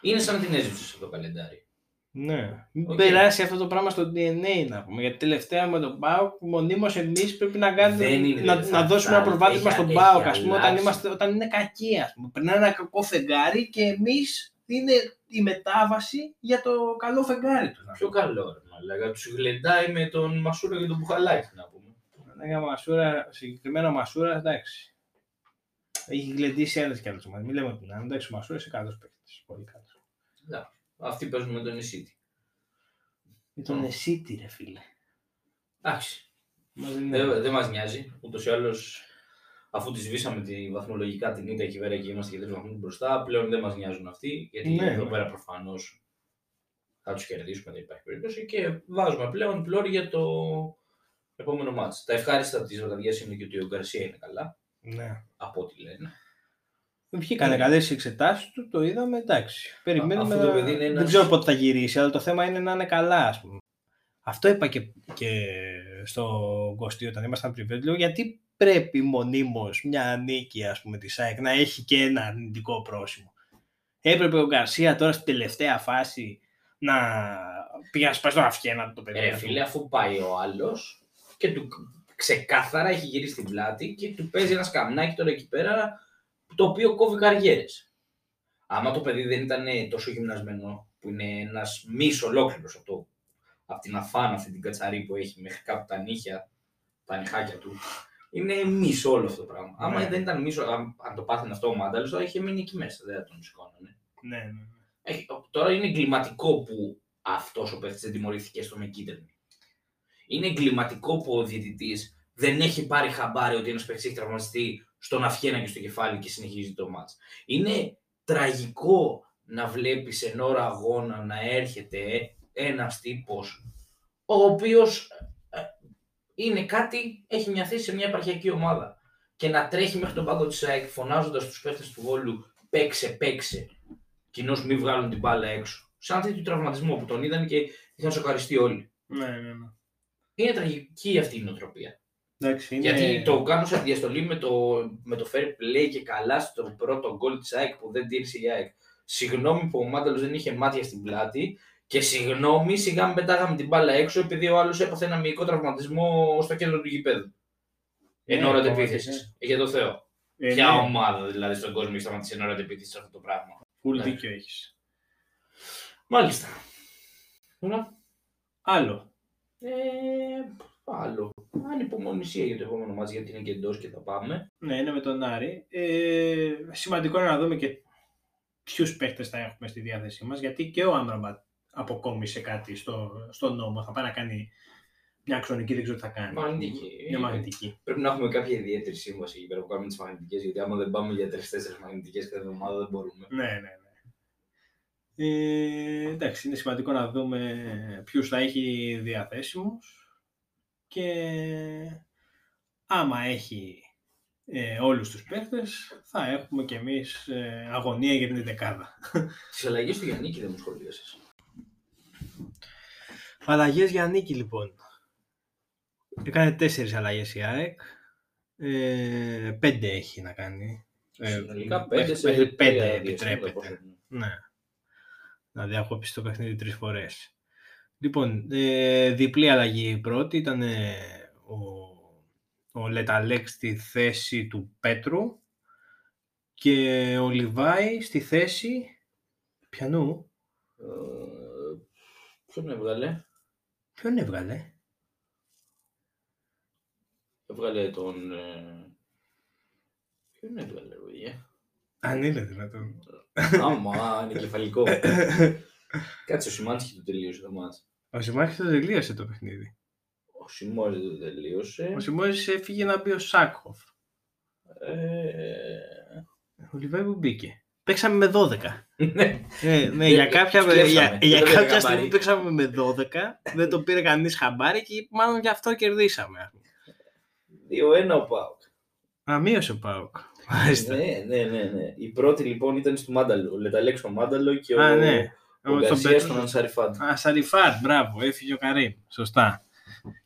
Είναι σαν να την έσβησε από το καλεντάρι. Ναι. Μην Οκ. περάσει αυτό το πράγμα στο DNA να πούμε. Γιατί τελευταία με τον ΠΑΟΚ μονίμως εμείς πρέπει να, κάνουμε, Δεν είναι, να, δεν θα να δώσουμε ένα φτάνει. προβάδισμα Έχει- στον έχει ΠΑΟΚ ας πούμε, όταν, αλλάξει. είμαστε, όταν είναι κακοί. Ας πούμε. Περνάει ένα κακό φεγγάρι και εμείς είναι η μετάβαση για το καλό φεγγάρι τους. Πιο καλό, ρε μαλάκα. Τους γλεντάει με τον Μασούρα και τον Μπουχαλάκη, να πούμε. Λέγα Μασούρα, συγκεκριμένα ο Μασούρα, εντάξει. Έχει γλεντήσει άλλες κι άλλες ομάδες. Μην λέμε ότι να είναι. Εντάξει, ο Μασούρα είναι καλός παίκτης. Πολύ καλός. Αυτοί παίζουν με τον Ισίτη. Με τον Εσίτη ρε φίλε. Εντάξει. Μας δεν είναι- Δεν, δεν μας νοιάζει. Ούτως ή άλλως, αφού τη σβήσαμε τη βαθμολογικά την ήττα εκεί πέρα και είμαστε και τρεις βαθμούς μπροστά, πλέον δεν μας νοιάζουν αυτοί. Γιατί Ναι, εδώ ναι. πέρα προφανώς θα τους κερδίσουμε, δεν υπάρχει περίπτωση. Και βάζουμε πλέον πλώρη για το επόμενο μάτς. Τα ευχάριστα της βραδιάς είναι και ότι ο Γκαρσία είναι καλά, Ναι. από ό,τι λένε. Βγήκανε Ναι. καλέ οι εξετάσεις του, το είδαμε, εντάξει. Περιμένουμε. αυτό το να- παιδί είναι Δεν ένας- ξέρω πότε θα γυρίσει, αλλά το θέμα είναι να είναι καλά, ας πούμε. Αυτό είπα και, και στο Κωστή όταν ήμασταν πριν. Λέω γιατί πρέπει μονίμως μια νίκη ας πούμε, της ΑΕΚ να έχει και ένα αρνητικό πρόσημο. Έπρεπε ο Γκαρσία τώρα στην τελευταία φάση να πήγε να σπάσει τον αυχένα του το παιδί. Ε, του. φίλε, αφού πάει ο άλλος και του ξεκάθαρα έχει γυρίσει την πλάτη και του παίζει ένας σκαμνάκι τώρα εκεί πέρα το οποίο κόβει καριέρες. Άμα το παιδί δεν ήταν τόσο γυμνασμένο, που είναι ένας μης ολόκληρος από, το, από την αφάνα αυτή την κατσαρή που έχει μέχρι κάπου τα νύχια, τα νυχάκια του, είναι μίσο όλο αυτό το πράγμα. Άμα Ναι. δεν ήταν μίσο, αν, αν το πάθαινε αυτό ο Μάνταλος, θα είχε μείνει εκεί μέσα, δεν θα τον σηκώνανε. Ναι, ναι. ναι. Έχει, τώρα είναι εγκληματικό που αυτός ο παίχτη δεν τιμωρήθηκε στο με κίτρινη. Είναι εγκληματικό που ο διαιτητής δεν έχει πάρει χαμπάρι ότι ένας παίχτη έχει τραυματιστεί στον αυχένα και στο κεφάλι και συνεχίζει το μάτς. Είναι τραγικό να βλέπεις εν ώρα αγώνα να έρχεται ένας τύπος ο οποίος είναι κάτι, έχει μια θέση σε μια επαρχιακή ομάδα και να τρέχει μέχρι τον πάγκο της ΑΕΚ φωνάζοντας τους παίχτες του Βόλου παίξε, παίξε κοινώς μην βγάλουν την μπάλα έξω. Σαν τέτοιο τραυματισμό που τον είδαν και είχαν σοκαριστεί όλοι. ναι, ναι, ναι. Είναι τραγική αυτή η νοοτροπία. Εντάξει, είναι... Γιατί το κάνω σε διαστολή με το, με το fair play και καλά στο πρώτο γκολ της ΑΕΚ που δεν τήρησε η ΑΕΚ. Συγγνώμη που ο Μάνταλος δεν είχε μάτια στην πλάτη και συγγνώμη σιγά μην πετάγαμε την μπάλα έξω επειδή ο άλλος έπαθε ένα μυϊκό τραυματισμό στο κέντρο του γηπέδου. Εν Ναι, ώρα πραγματικά. επίθεση. Για το Θεό. Ε, Ποια ναι, ομάδα δηλαδή στον κόσμο έχει σταματήσει εν ώρα επίθεση αυτό το πράγμα. full Ναι. δίκιο έχεις. Μάλιστα. Ωραία. Άλλο. Ε, άλλο. Ανυπομονησία για το επόμενο μάτς γιατί είναι και εντός και θα πάμε. Ναι, είναι με τον Άρη. Ε, σημαντικό είναι να δούμε και ποιους παίχτε θα έχουμε στη διάθεσή μας, γιατί και ο Άμραμπατ αποκόμισε κάτι στο, στο νόμο. Θα πάει να κάνει μια αξονική, δεν ξέρω τι θα κάνει. Μαγνητική. Μια μαγνητική. Πρέπει να έχουμε κάποια ιδιαίτερη σύμβαση εκεί πέρα που κάνουμε τις μαγνητικές. Γιατί άμα δεν πάμε για τρει-τέσσερι μαγνητικές κάθε εβδομάδα δεν μπορούμε. Ναι, ναι, ναι. Ε, εντάξει, είναι σημαντικό να δούμε ποιους θα έχει διαθέσιμους και άμα έχει ε, όλους τους παίχτες θα έχουμε κι εμείς ε, αγωνία για την δεκάδα. Τις αλλαγές του Γιάννη δεν μου σχολίασες. Αλλαγές για Νίκη λοιπόν. Έκανε τέσσερις αλλαγές η ΑΕΚ. Ε, πέντε έχει να κάνει. Ε, Συνολικά πέντε μέχρι- σε μέχρι τρία πέντε διαστήματα, επιτρέπεται. πόσο είναι. Ναι. Να διακόψει το παιχνίδι τρεις φορές. Λοιπόν, ε, διπλή αλλαγή η πρώτη ήταν ε, ο, ο Λεταλέκ στη θέση του Πέτρου και ο Λιβάη στη θέση πιανού. Ε, Ποιον έβγαλε; Ποιον έβγαλε; Έβγαλε τον. ε, Ποιον έβγαλε, ρε παιδιά. Αν είναι δυνατόν. Άμα, είναι κεφαλικό. [LAUGHS] Κάτσε, ο Σιμάνσκι το τελείωσε το μάτς. Ο Σιμάρχης το τελείωσε το παιχνίδι. Ο Σιμόρι το τελείωσε. Ο Σιμώρης έφυγε να μπει ο Σάκχοφ. Ε, Ο Λιβάη που μπήκε. Παίξαμε με 12. Ναι, Ε, ναι, για κάποια, Κλέψαμε. για, Δεν για το πήρε κάποια χαμπάρι. στιγμή παίξαμε με 12, δεν το πήρε κανείς χαμπάρι και μάλλον γι' αυτό κερδίσαμε. ας πούμε. 2-1 ο Πάουκ. Α, μείωσε ο Πάουκ. Μάλιστα. Ναι, ναι, ναι, ναι. Η πρώτη λοιπόν ήταν στο Μάνταλο. Ο Λεταλέξ στο Μάνταλο και ο, Α, ναι. Ο Ο- Γκαρσία τον στον Πέτρο- Ανσαριφάντ. Α, Σαριφάρ, μπράβο, έφυγε ο Καρύμ. Σωστά.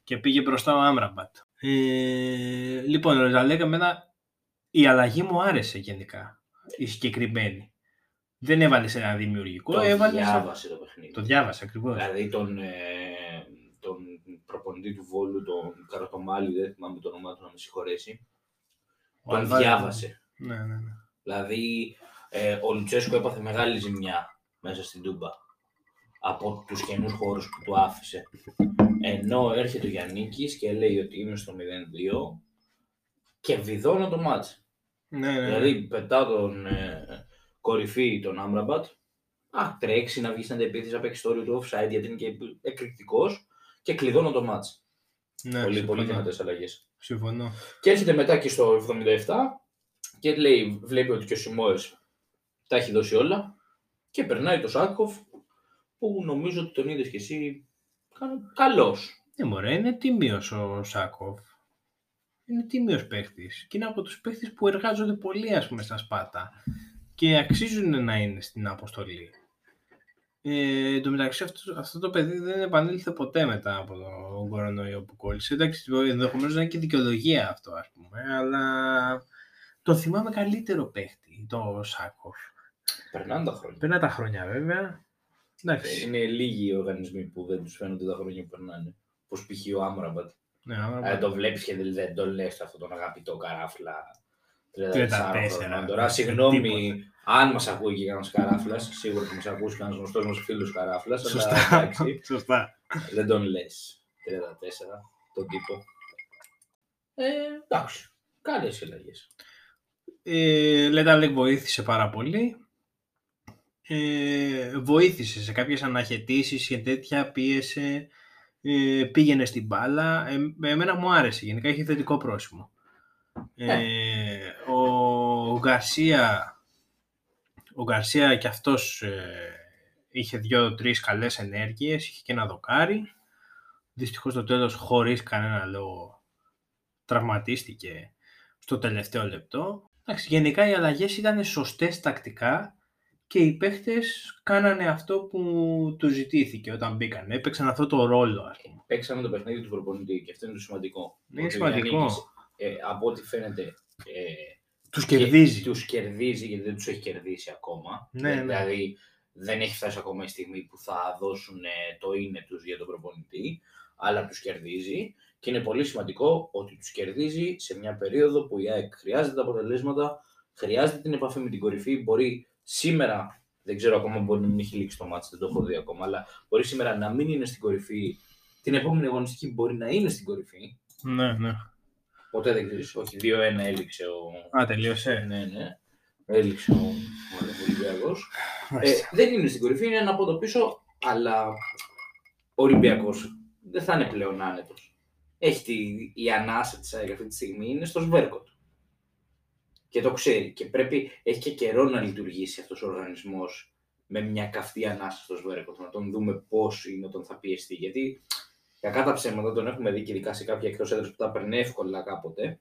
Και πήγε μπροστά ο Άμραμπατ. Ε, λοιπόν, ο Ζαλέκα εμένα η αλλαγή μου άρεσε γενικά. Η συγκεκριμένη. Δεν έβαλε σε ένα δημιουργικό, Το έβαλε. σε- διάβασε το παιχνίδι. Το διάβασε ακριβώς. Δηλαδή τον, ε, τον προπονητή του Βόλου, τον Καρατομάλη, δεν θυμάμαι το όνομά του να με συγχωρέσει, τον διάβασε. Ναι, ναι, ναι. Δηλαδή ε, ο Λουτσέσκο έπαθε μεγάλη ζημιά μέσα στην Τούμπα από τους καινούς χώρους που του άφησε. Ενώ έρχεται ο Γιάννικης και λέει ότι είμαι στο 0-2 και βιδώνω το μάτς. ναι, ναι. Δηλαδή πετάω τον ε, κορυφή τον Άμραμπατ, α, τρέξει να βγει στην αντεπίθεση, να παίξει το όριο του offside γιατί είναι και εκρηκτικός και κλειδώνω το μάτς. ναι πολύ, συμφωνώ. πολύ δυνατές αλλαγές. Συμφωνώ. Και έρχεται μετά και στο 77 και λέει, βλέπει ότι και ο Σιμόες τα έχει δώσει όλα και περνάει το Σάκοφ που νομίζω ότι τον είδες και εσύ κα- καλός. Ναι, μωρέ, είναι τίμιος ο Σάκοφ. Είναι τίμιος παίχτης. Και είναι από τους παίχτες που εργάζονται πολύ, ας πούμε, στα Σπάτα. Και αξίζουν να είναι στην αποστολή. Ε, εν τω μεταξύ αυτό, αυτό το παιδί δεν επανήλθε ποτέ μετά από τον κορονοϊό που κόλλησε. Εντάξει, ενδεχομένως να είναι και δικαιολογία αυτό, ας πούμε, αλλά το θυμάμαι καλύτερο παίχτη, το Σάκοφ. Περνάνε τα χρόνια. Περνά τα χρόνια βέβαια. Εντάξει. Είναι λίγοι οι οργανισμοί που δεν τους φαίνονται τα χρόνια που περνάνε. Πώς π.χ. ο Άμραμπατ. Ναι, άμα- Ε, το βλέπεις και δεν, δεν το λες αυτό τον αγαπητό καράφλα 34 34, χρονών. ναι. Τώρα, συγγνώμη, Τίποτα. αν μας ακούει και κανένας καράφλας, σίγουρα θα μας ακούσει κανένας γνωστός μας φίλος καράφλας, αλλά Σωστά. εντάξει, [LAUGHS] Σωστά. δεν τον λες 34, τον τύπο. Ε, εντάξει, καλές αλλαγές. Ε, Λεταλέκ βοήθησε πάρα πολύ. Ε, βοήθησε σε κάποιες αναχαιτήσεις και τέτοια, πίεσε, ε, πήγαινε στην μπάλα. Ε, εμένα μου άρεσε, γενικά είχε θετικό πρόσημο. Ε, ο Γκαρσία, ο Γκαρσία και αυτός ε, είχε δύο-τρεις καλές ενέργειες, είχε και ένα δοκάρι. Δυστυχώς στο τέλος χωρίς κανένα λόγο τραυματίστηκε στο τελευταίο λεπτό. Εντάξει, γενικά οι αλλαγές ήταν σωστές τακτικά και οι παίχτες κάνανε αυτό που του ζητήθηκε όταν μπήκαν. Έπαιξαν αυτό το ρόλο, ας πούμε. Παίξαμε το παιχνίδι του προπονητή και αυτό είναι το σημαντικό. Είναι Ότι ο σημαντικό. Γιάννικης, ε, από ό,τι φαίνεται, ε, Τους και κερδίζει. Τους κερδίζει γιατί δεν τους έχει κερδίσει ακόμα. Ναι, ναι. Δηλαδή δεν έχει φτάσει ακόμα η στιγμή που θα δώσουν ε, το είναι τους για τον προπονητή, αλλά τους κερδίζει και είναι πολύ σημαντικό ότι τους κερδίζει σε μια περίοδο που η ΑΕΚ χρειάζεται τα αποτελέσματα, χρειάζεται την επαφή με την κορυφή, μπορεί σήμερα, δεν ξέρω ακόμα μπορεί να μην έχει λήξει το μάτι, δεν το έχω δει ακόμα, αλλά μπορεί σήμερα να μην είναι στην κορυφή, την επόμενη αγωνιστική μπορεί να είναι στην κορυφή, Ναι, ναι. ποτέ δεν ξέρεις, όχι 2-1 έληξε ο, Α, τελείωσε. ναι, ναι. Έληξε ο Ολυμπιακός. Ε, Μάλιστα. δεν είναι στην κορυφή, είναι ένα από το πίσω αλλά ο Ολυμπιακός δεν θα είναι πλέον άνετος. Έχει τη, η ανάσα της ΑΕΚ αυτή τη στιγμή είναι στο σβέρκο του. Και το ξέρει. Και πρέπει, έχει και καιρό να λειτουργήσει αυτός ο οργανισμός με μια καυτή ανάσα στο σβέρκο του. Να τον δούμε πώς είναι όταν θα πιεστεί. Γιατί κακά τα ψέματα τον έχουμε δει και ειδικά σε κάποια εκτός έδρας που τα παίρνει εύκολα κάποτε.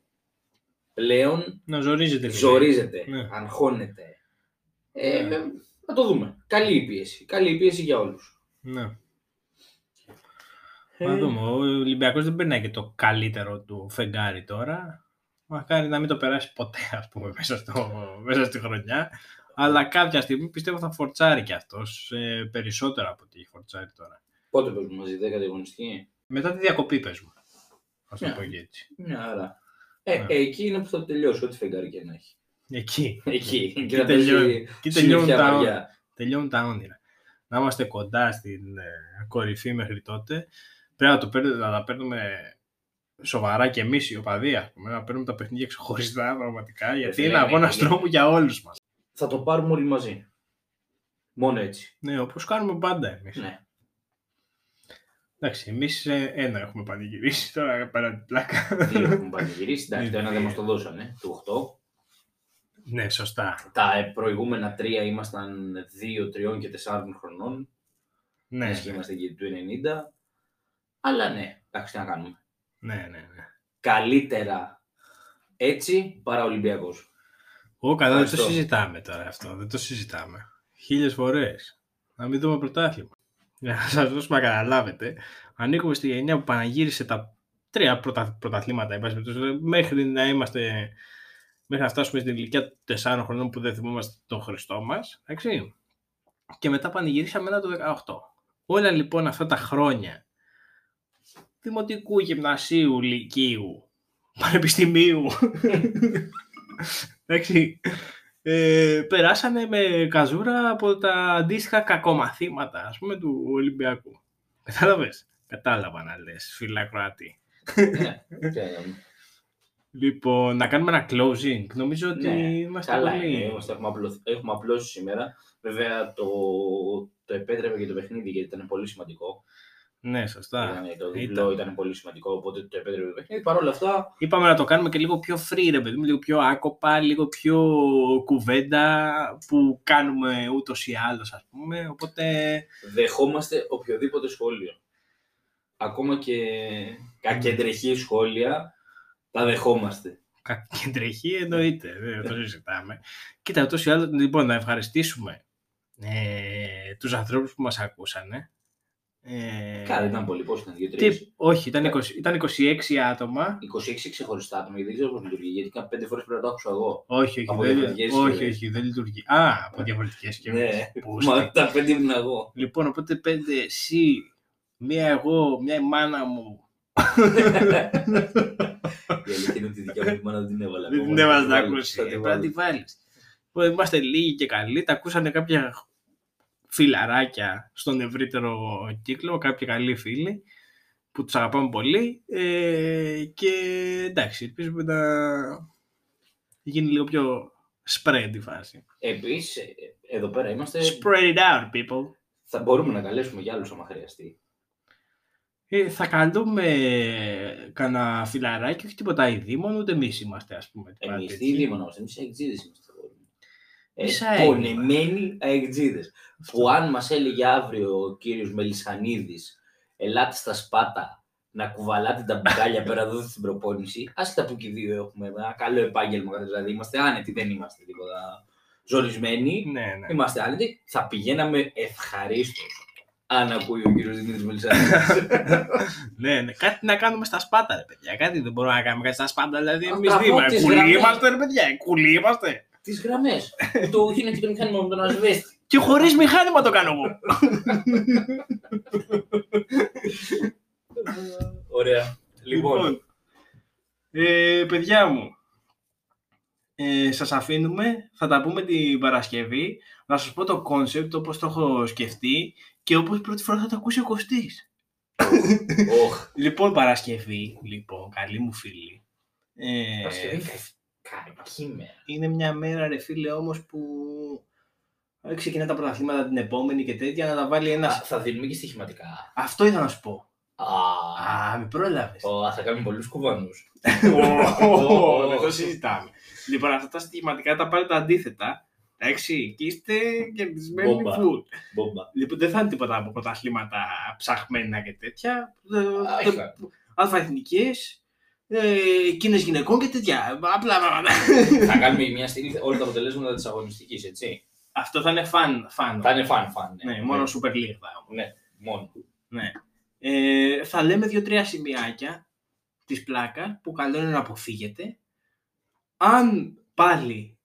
Πλέον Να ζορίζεται. λίγο. ζορίζεται, Ναι. αγχώνεται. Ε, Ναι. με- να το δούμε. Καλή η πίεση. Καλή η πίεση για όλους. Ναι. Ε, Να δούμε. Ο Ολυμπιακός δεν περνάει και το καλύτερο του φεγγάρι τώρα. Μακάρι να μην το περάσει ποτέ, ας πούμε, [LAUGHS] μέσα, στο, μέσα στη χρονιά. Αλλά κάποια στιγμή πιστεύω θα φορτσάρει κι αυτός ε, περισσότερο από ό,τι έχει φορτσάρει τώρα. Πότε παίζουμε μαζί, 10 αγωνιστική. Μετά τη διακοπή παίζουμε. Ας το Ναι. πω και έτσι. Μια χαρά. Ε, Ναι. ε, εκεί είναι που θα τελειώσει, ό,τι φεγγάρι και να έχει. Εκεί. Εκεί. Εκεί και θα τελειώνει. παίζει Εκεί τελειώνουν συννεφιά τα, βαριά. τελειώνουν τα όνειρα. Να είμαστε κοντά στην ε, κορυφή μέχρι τότε. Πρέπει να, το παίρνουμε, να τα παίρνουμε σοβαρά και εμείς οι οπαδοί, ας πούμε, να παίρνουμε τα παιχνίδια ξεχωριστά πραγματικά, γιατί φίλε, είναι ναι, αγώνας είναι- τρόμου για όλους μας. Θα το πάρουμε όλοι μαζί. Μόνο έτσι. Ναι, όπως κάνουμε πάντα εμείς. Ναι. Εντάξει, εμείς ένα έχουμε πανηγυρίσει τώρα πέρα την πλάκα. Δύο έχουμε πανηγυρίσει. Εντάξει, το ένα δεν Δύο. μας το δώσανε. Το 8. ναι, σωστά. Τα ε, προηγούμενα τρία ήμασταν 2, 3 και 4 χρονών. Ναι, Ναι. Και είμαστε και του 90. Αλλά ναι, εντάξει, τι να κάνουμε. Ναι, ναι. ναι. Καλύτερα έτσι παρά Ολυμπιακός. Ω, καλά, δεν το Ευχαριστώ. συζητάμε τώρα αυτό. Δεν το συζητάμε. Χίλιες φορές. Να μην δούμε πρωτάθλημα. Για να σας δώσουμε να καταλάβετε, ανήκουμε στη γενιά που παναγύρισε τα τρία πρωτα, πρωταθλήματα, εν πάση περιπτώσει, μέχρι να είμαστε. Μέχρι να φτάσουμε στην ηλικία 4 χρονών που δεν θυμόμαστε τον Χριστό μας. Και μετά πανηγυρίσαμε ένα το 18. Όλα λοιπόν αυτά τα χρόνια δημοτικού, γυμνασίου, λυκείου, πανεπιστημίου. Εντάξει. Ε, περάσανε με καζούρα από τα αντίστοιχα κακομαθήματα, ας πούμε, του Ολυμπιακού. Κατάλαβες; Κατάλαβα να λες, φίλα Κροατή. ναι, τι να κάνουμε. Λοιπόν, να κάνουμε ένα closing. Νομίζω ότι Ναι, είμαστε Καλά πολύ... είναι, είμαστε, έχουμε, απλωθεί, έχουμε απλώσεις σήμερα. Βέβαια το, το επέτρεπε και το παιχνίδι γιατί ήταν πολύ σημαντικό. Ναι, σωστά. Ήταν, το διπλό Ήταν. ήταν. πολύ σημαντικό, οπότε το επέτρεπε το παιχνίδι. Παρ' όλα αυτά, Είπαμε να το κάνουμε και λίγο πιο free, ρε παιδί μου, λίγο πιο άκοπα, λίγο πιο κουβέντα που κάνουμε ούτως ή άλλως, ας πούμε. Οπότε, δεχόμαστε οποιοδήποτε σχόλιο. Ακόμα και κακεντρεχή σχόλια τα δεχόμαστε. κεντρική εννοείται, δεν το συζητάμε. Κοίτα, ούτως ή άλλως, λοιπόν, να ευχαριστήσουμε ε, τους ανθρώπους που μας ακούσανε. Ε, Καλά, ήταν πολύ, πώς ήταν, τι, 2-3. όχι, ήταν, 20, ήταν 26 άτομα. 26 ξεχωριστά άτομα, γιατί δεν ξέρω πώς λειτουργεί, γιατί κάνα πέντε φορές πρέπει να το άκουσα εγώ. Όχι, όχι, Από δεν, διαφορετικές όχι, συσκευές. όχι, δεν λειτουργεί. Α, από διαφορετικές συσκευές. Ναι, [LAUGHS] Πού μα τα πέντε ήμουν εγώ. Λοιπόν, οπότε πέντε εσύ, μία εγώ, μία η μάνα μου. [LAUGHS] Η αλήθεια είναι ότι η δικιά μου τη μάνα δεν την έβαλα. Δεν ακόμα, την θα έβαζε τη να βάλω, ακούσει. θα τη Πρέπει να βάλω. τη βάλεις. Λοιπόν, είμαστε λίγοι και καλοί. Τα ακούσανε κάποια φιλαράκια στον ευρύτερο κύκλο, κάποιοι καλοί φίλοι που τους αγαπάμε πολύ ε, και εντάξει, ελπίζουμε να γίνει λίγο πιο spread η φάση. Επίσης, ε, εδώ πέρα είμαστε, Spread it out, people. θα μπορούμε να καλέσουμε για άλλους άμα χρειαστεί. Ε, θα καλούμε κανένα φιλαράκι, όχι τίποτα ειδήμων, ούτε εμείς είμαστε, ας πούμε. τίποτα Εμείς τέτοιο. τι δίμονα μας, εμείς αεκτζίδες είμαστε. Αγόρι μου. Ε, Εμείς αέγνημα. πονεμένοι αεκτζίδες. Που αν μας έλεγε αύριο ο κύριος Μελισανίδης, ελάτε στα Σπάτα να κουβαλάτε τα μπουκάλια πέρα εδώ στην προπόνηση, άσχετα που και οι δύο έχουμε ένα καλό επάγγελμα, δηλαδή είμαστε άνετοι, δεν είμαστε τίποτα ζορισμένοι. Ναι, ναι. Είμαστε άνετοι, θα πηγαίναμε ευχαρίστως. Αν ακούει ο κύριος Δημήτρης Μελισανίδης. [LAUGHS] ναι, ναι. Κάτι να κάνουμε στα σπάτα, ρε παιδιά. Κάτι δεν μπορούμε να κάνουμε κάτι στα σπάτα. Δηλαδή, Να εμείς τραβώ δίμα. τις Κουλοί γραμμές. είμαστε, ρε παιδιά. Κουλοί είμαστε. Τις γραμμές. το γίνεται και το μηχάνημα με τον ασβέστη. Και χωρίς μηχάνημα το κάνω εγώ. Ωραία. Λοιπόν, ε, παιδιά μου, ε, σας αφήνουμε, θα τα πούμε την Παρασκευή, να σας πω το concept όπως το έχω σκεφτεί και όπως πρώτη φορά θα το ακούσει ο Κωστής. οχ, Λοιπόν, Παρασκευή, λοιπόν, καλή μου φίλη. Ε, Παρασκευή, κα- κακή μέρα. είναι μια μέρα, ρε φίλε, όμως που ξεκινά τα πρωταθλήματα την επόμενη και τέτοια, να τα βάλει Α, ένα. θα δίνουμε και στοιχηματικά. Αυτό ήθελα να σου πω. Α, Α, με πρόλαβες. Ω, θα κάνουμε πολλούς κουβάνους. [LAUGHS] Δεν το συζητάμε. Λοιπόν, αυτά τα στοιχηματικά τα πάρετε αντίθετα. Εντάξει, και είστε κερδισμένοι Μπόμπα. φουλ. Μπόμπα. Λοιπόν, δεν θα είναι τίποτα από πρωταθλήματα ψαχμένα και τέτοια. Α, είχα. Αλφα-εθνικέ, Κίνε γυναικών και τέτοια. Απλά. θα κάνουμε μια στιγμή όλα τα αποτελέσματα της αγωνιστικής, έτσι. Αυτό θα είναι φαν. φαν. Θα είναι φαν φαν. Ναι, μόνο Super League θα έχουμε. Ναι, μόνο. Ναι. Ε, θα λέμε δύο-τρία σημειάκια της πλάκα που καλό είναι να αποφύγετε. Αν πάλι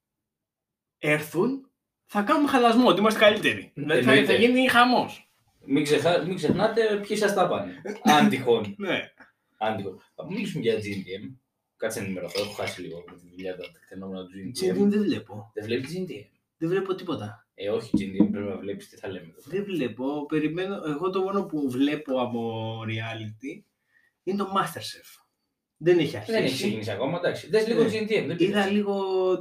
έρθουν, θα κάνουμε χαλασμό, ότι είμαστε καλύτεροι. Δηλαδή θα, Εννοείται. θα γίνει χαμός. Μην, ξεχα... μην ξεχνάτε ποιοι σας τα πάνε. [LAUGHS] Αν τυχόν. Ναι. Αν τυχόν. Θα μιλήσουμε για GNTM. Κάτσε να ενημερωθώ, έχω χάσει λίγο με τη δουλειά τα τεκτενόμενα του GNTM GNTM. δεν βλέπω. Δεν βλέπεις GNTM. Δεν βλέπω τίποτα. Ε, όχι GNTM, πρέπει να βλέπεις τι θα λέμε εδώ. Δεν βλέπω. Περιμένω. Εγώ το μόνο που βλέπω από reality είναι το Masterchef. Δεν έχει αρχίσει. Δεν έχει ξεκινήσει ακόμα, εντάξει. Δες λίγο Ναι. GNTM, δεν Είδα πειράζει. λίγο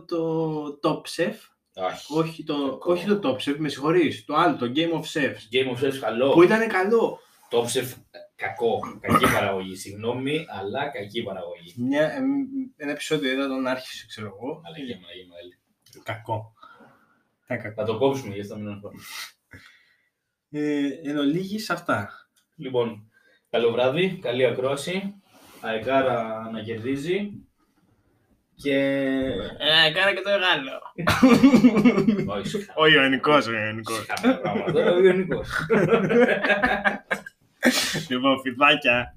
το Top Chef. Όχι. Όχι το, Κακό. όχι το Top Chef, με συγχωρείς. Το άλλο, το Game of Chefs. Game of Thrones καλό. Που ήταν καλό. Top Chef κακό. Κακή παραγωγή. Συγγνώμη, αλλά κακή παραγωγή. Μια, εμ, ένα επεισόδιο είδα τον άρχισε, ξέρω εγώ. Μαλαγία, μαλαγία, μαλαγία. Κακό. Ήταν κακό. Θα το κόψουμε γι' αυτό μην μας πω. Ε, εν ολίγης αυτά. Λοιπόν, καλό βράδυ, καλή ακρόαση. Αεκάρα να κερδίζει. Και. Ε, κάνα και το Γάλλο. Όχι, συγχα- Ο Ιωνικός, ο Ιωνικός. [LAUGHS] συγχαμένα πράγματα. Ο Ιωνικός. λοιπόν, φιδάκια.